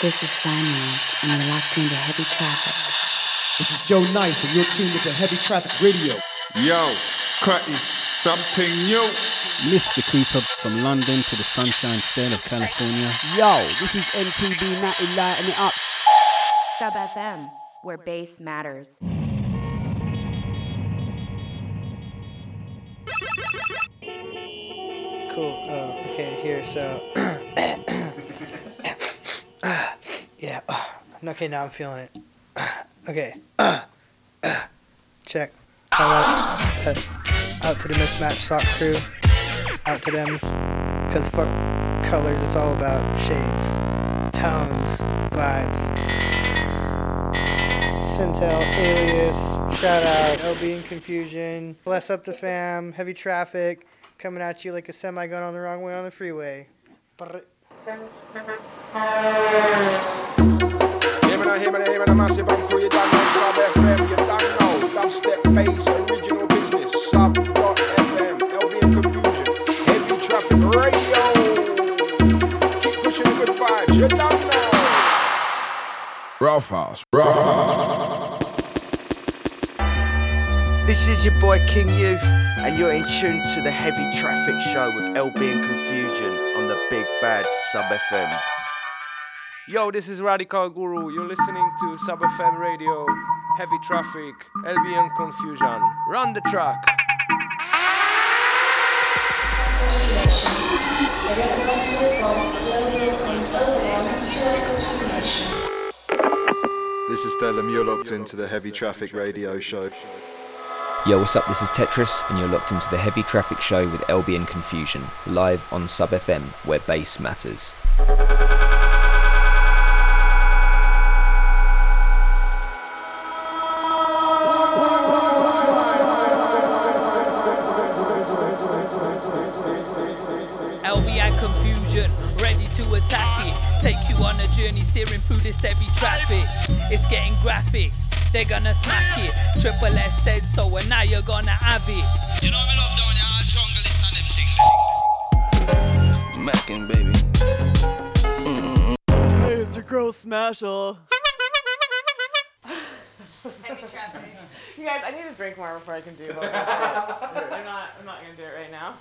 This is Signways, and you're locked into heavy traffic. This is Joe Nice, and you're tuned into Heavy Traffic Radio. Yo, it's Cutty. Something new. Mr. Cooper from London to the Sunshine State of California. Yo, this is MTV Natty lighting it up. Sub FM, where bass matters. Cool. Oh, okay, here, so. yeah. Okay, now I'm feeling it. Okay. Check. Right. Uh, out to the mismatched sock crew. Out to them. Because fuck colors, it's all about shades, tones, vibes. Sintel, Alias, shout out, LB in Confusion, Bless Up the Fam, Heavy Traffic, coming at you like a semi gun on the wrong way on the freeway. This is your boy King Youth, and you're in tune to the Heavy Traffic Show with LB and Confusion on the Big Bad Sub FM. Yo, this is Radical Guru. You're listening to Sub FM Radio, Heavy Traffic, LB and Confusion. Run the track. This is Stellum, you're locked into the Heavy Traffic Radio Show. Yo, what's up? This is Tetris, and you're locked into the Heavy Traffic Show with LB and Confusion, live on Sub FM, where bass matters. They're gonna smack it. Triple S said so, and now you're gonna have it. You know me love down here, jungle Mackin' baby. Hey, it's your girl Smasher. You guys, I need to drink more before I can do what I'm I'm not. I'm not gonna do it right now.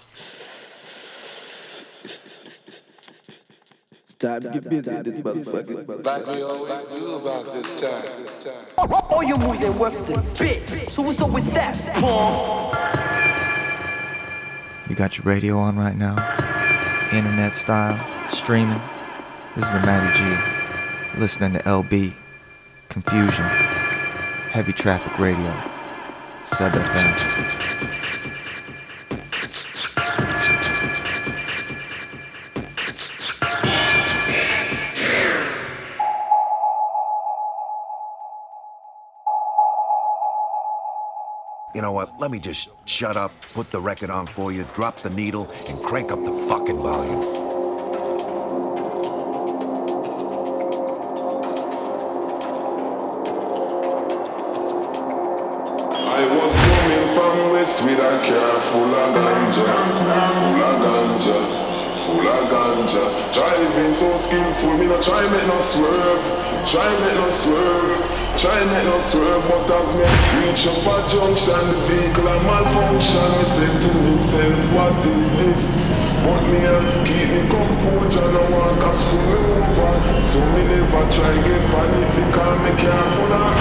Time to get busy in this motherfucker. Like we always do about this oh, time, this time. All your moves ain't worth the bit. So what's up with that, Paul? You got your radio on right now, internet style, streaming. This is the Matty G, listening to LB, Confusion, Heavy Traffic Radio, Sub FM. You know what? Let me just shut up, put the record on for you, drop the needle, and crank up the fucking volume. Full of ganja, full of ganja, full of ganja. Driving so skillful, me no try make no swerve, try make no swerve, try make no swerve. But as me reach up a junction, the vehicle a malfunction. Me said to myself, what is this? But me a keep me composure, no one can screw me over. So me never try get panic, me car full of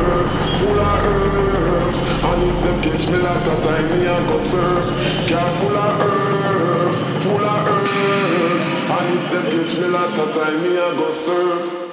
herbs, full of herbs. And if them catch me of time, me a go serve. Car full of herbs, full of herbs. And if them catch me of time, me a go serve.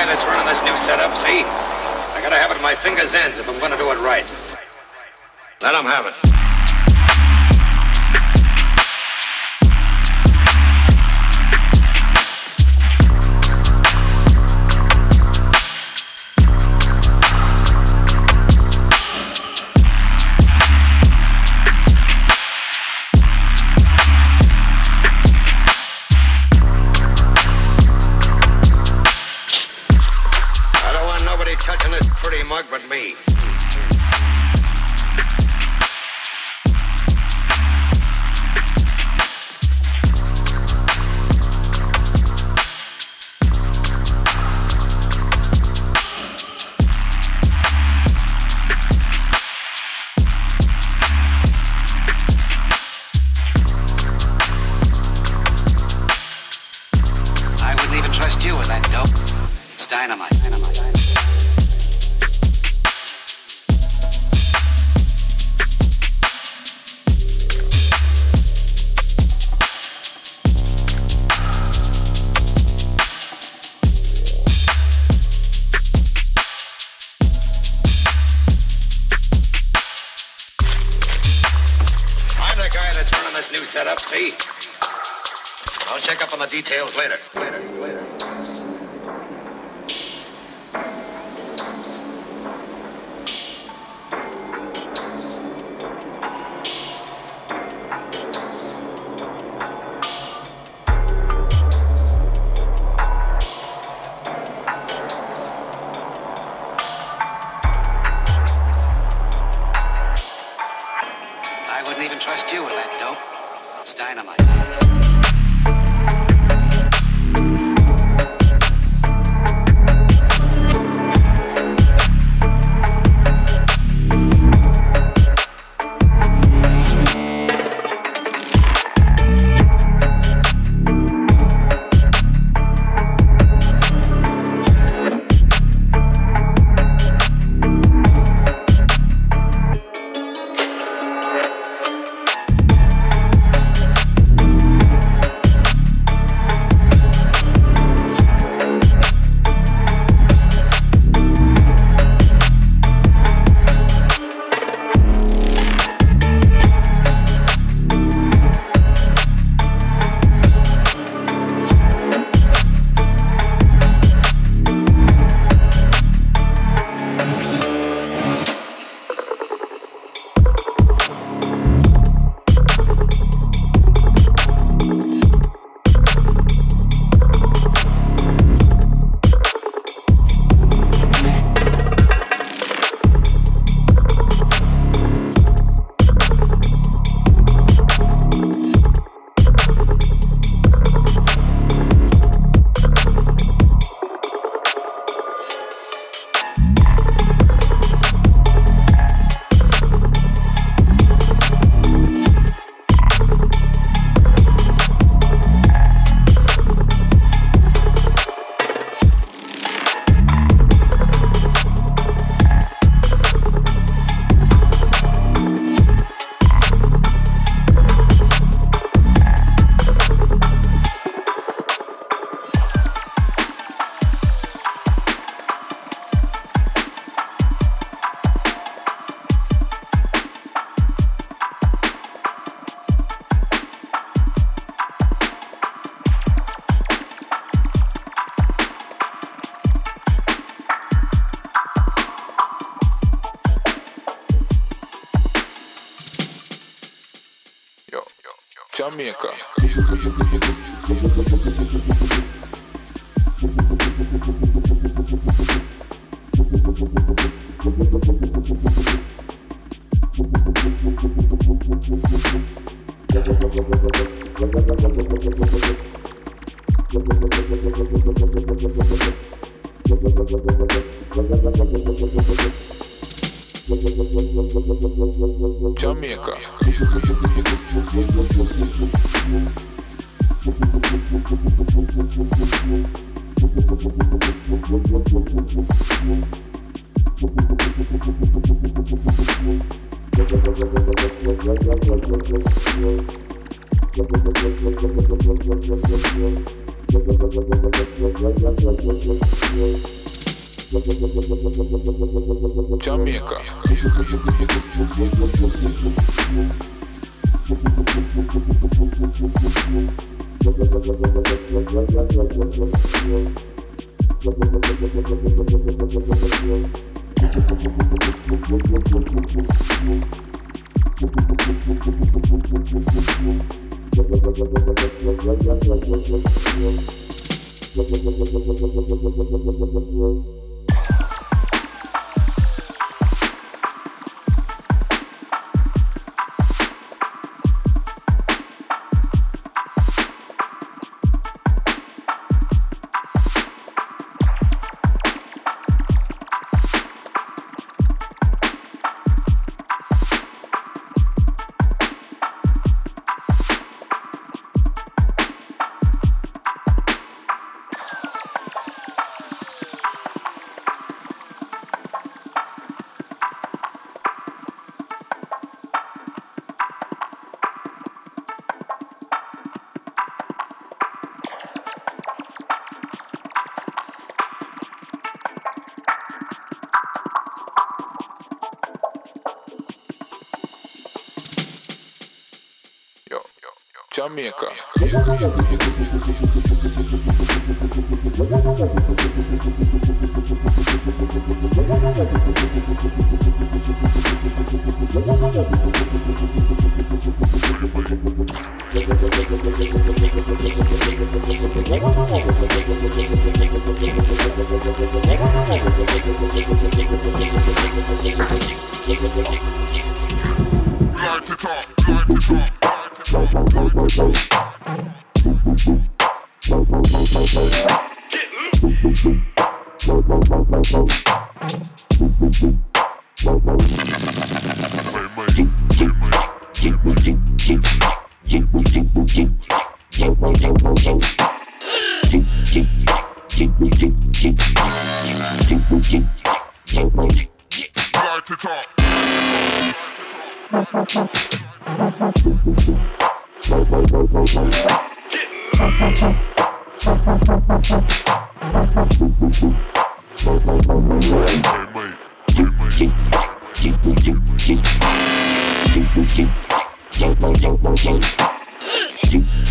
Guy that's running this new setup, see? I gotta have it at my fingers' ends if I'm gonna do it right. Let him have it. Jamaica. Jamaica. Light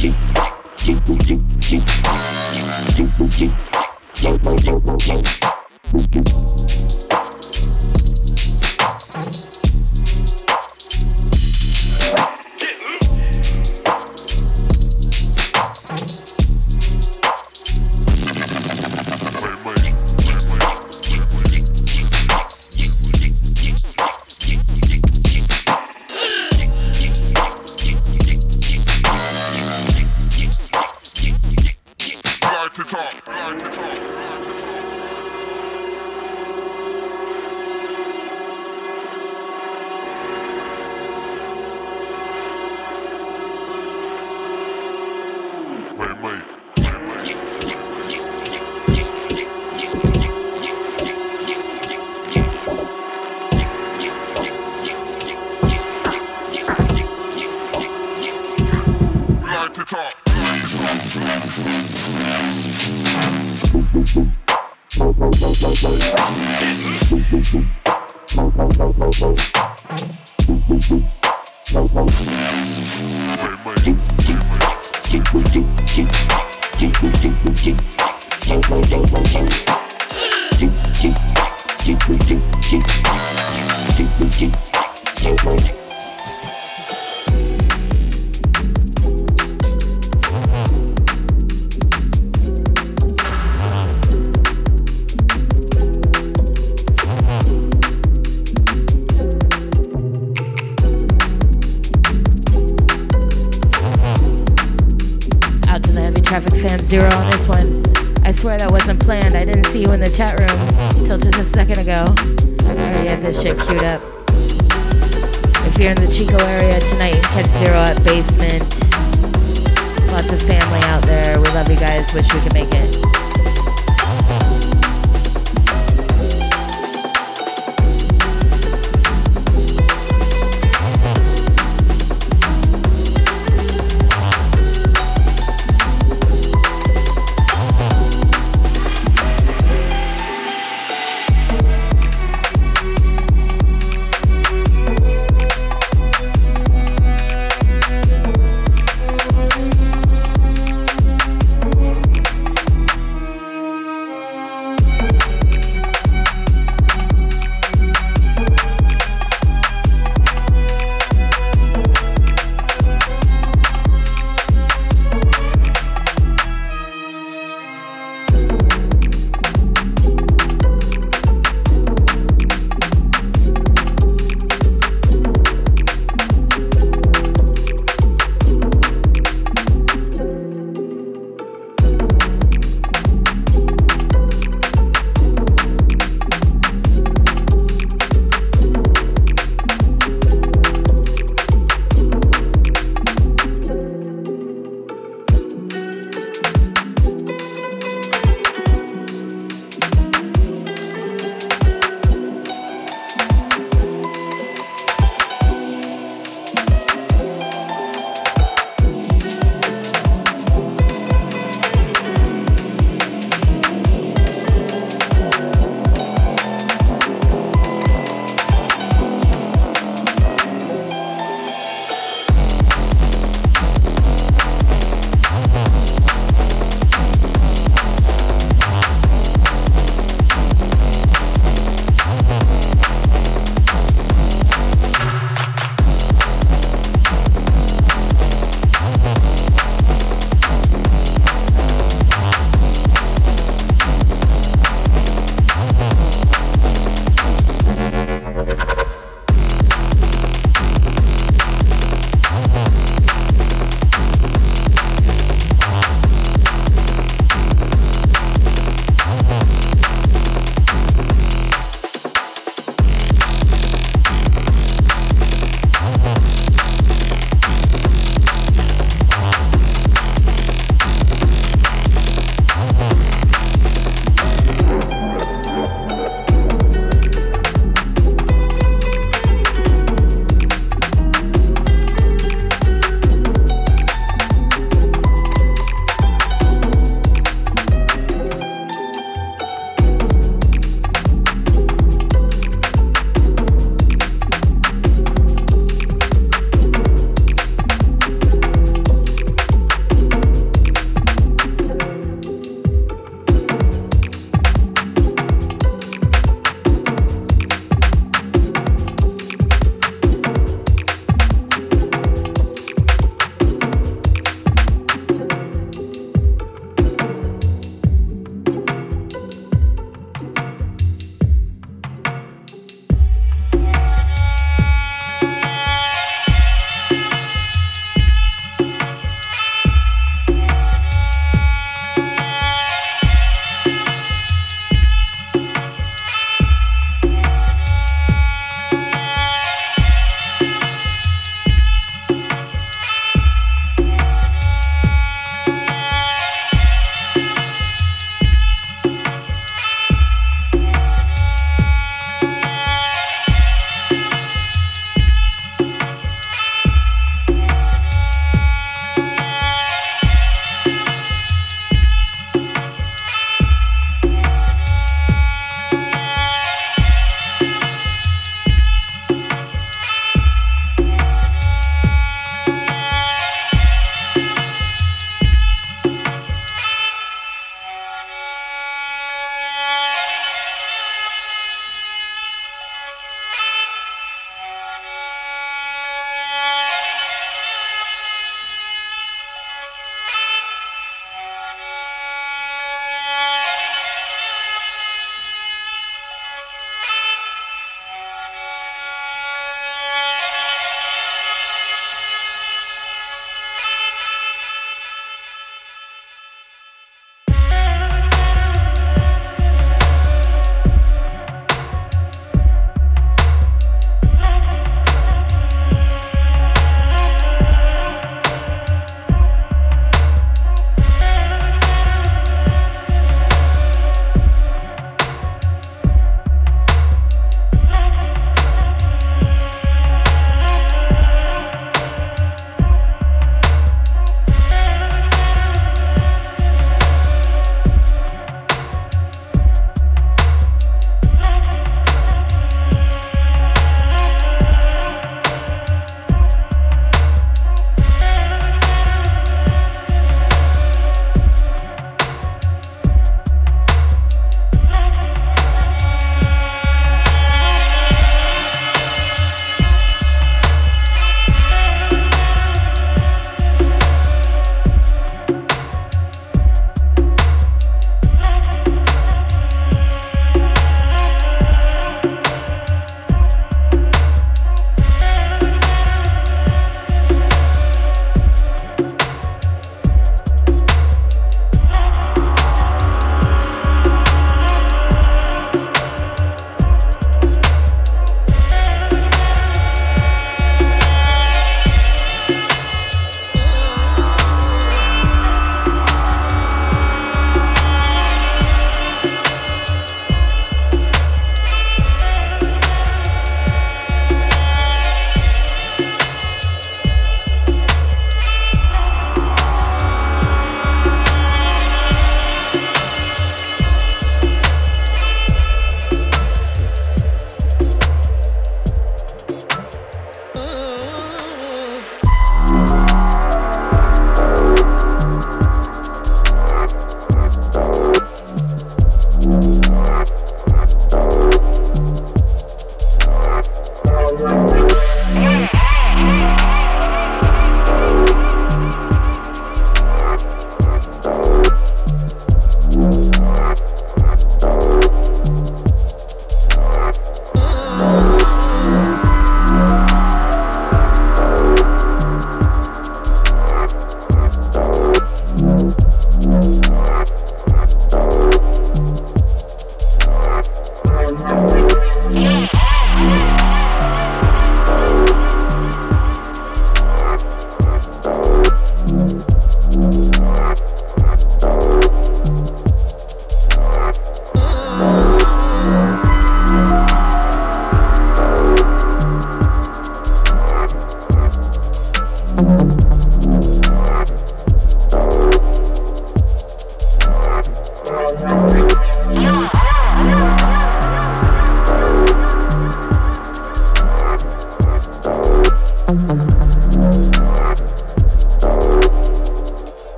Light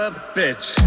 a bitch.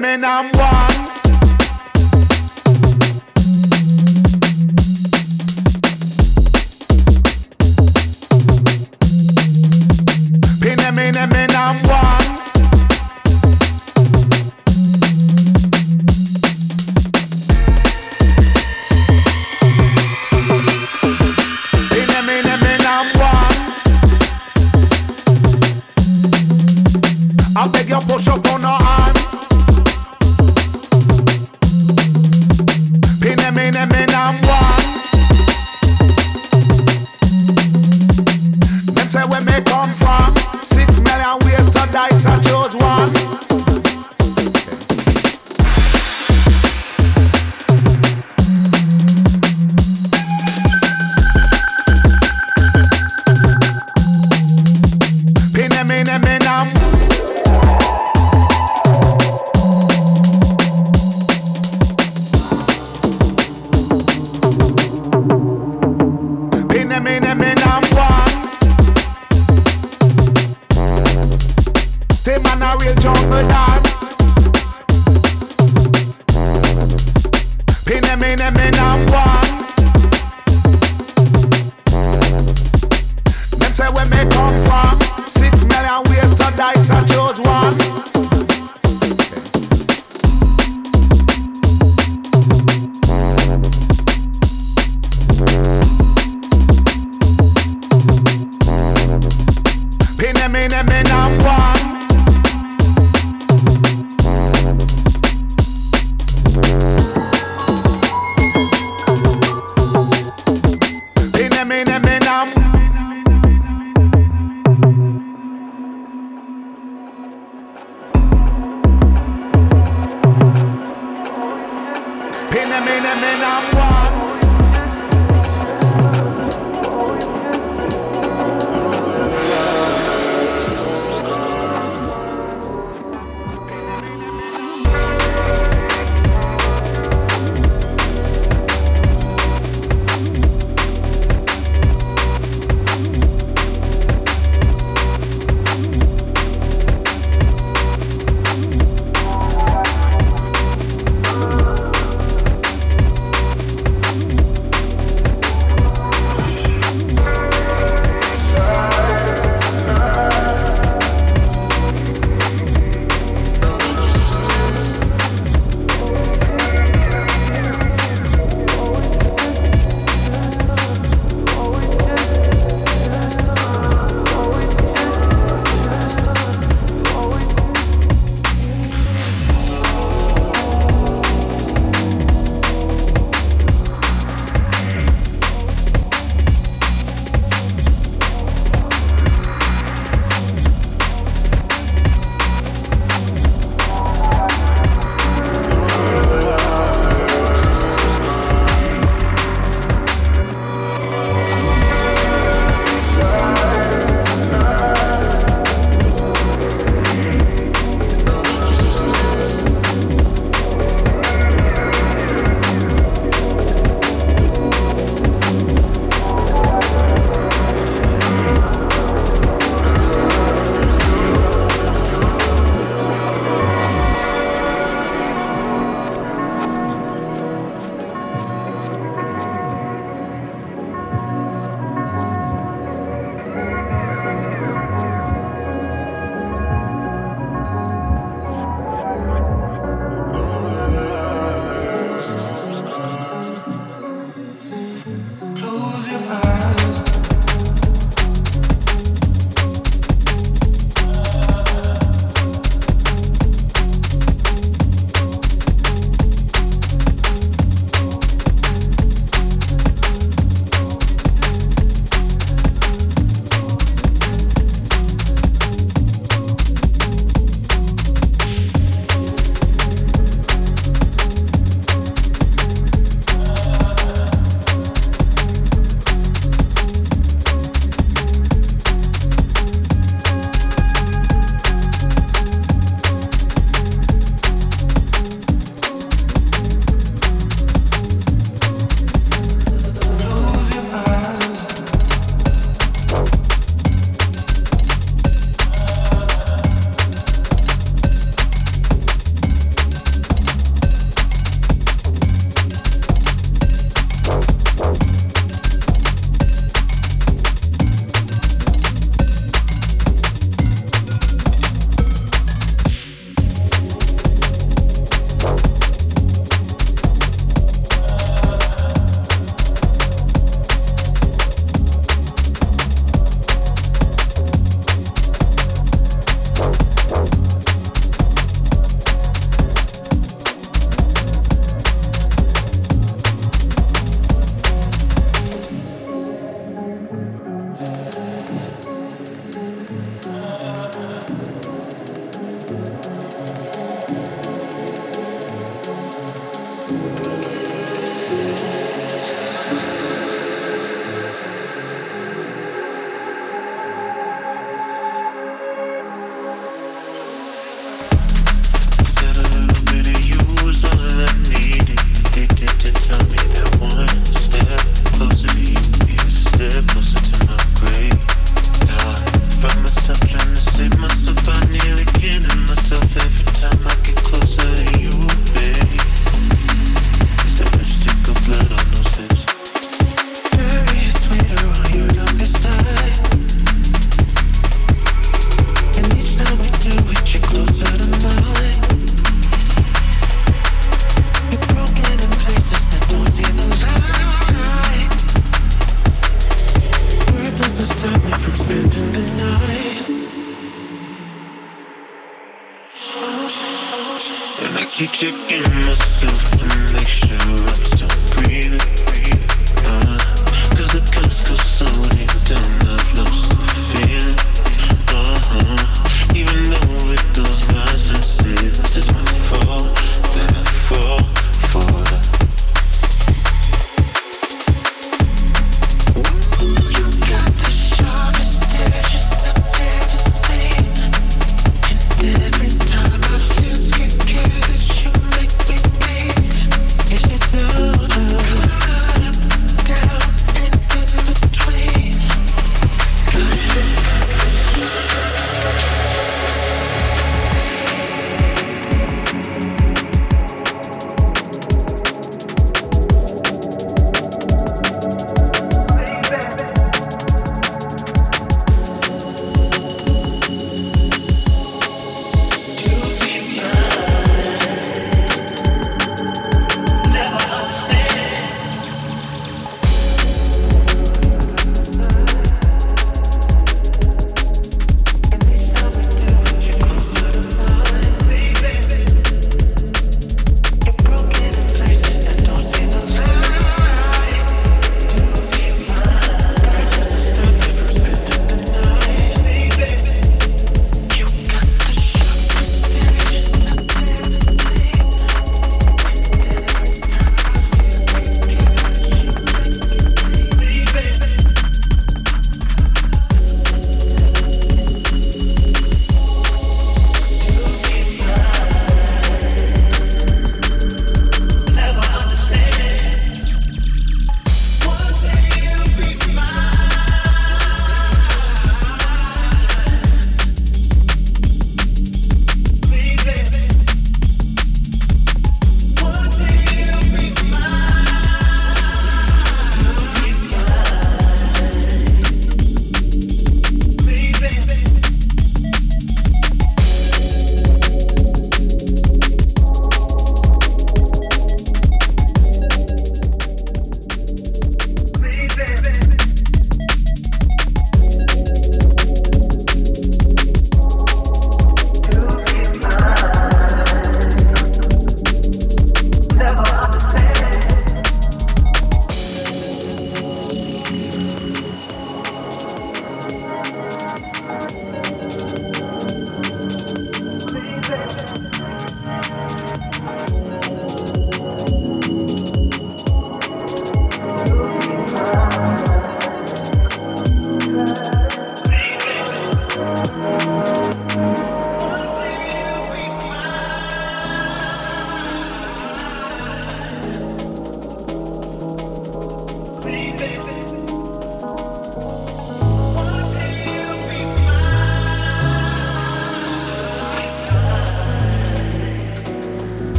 Pin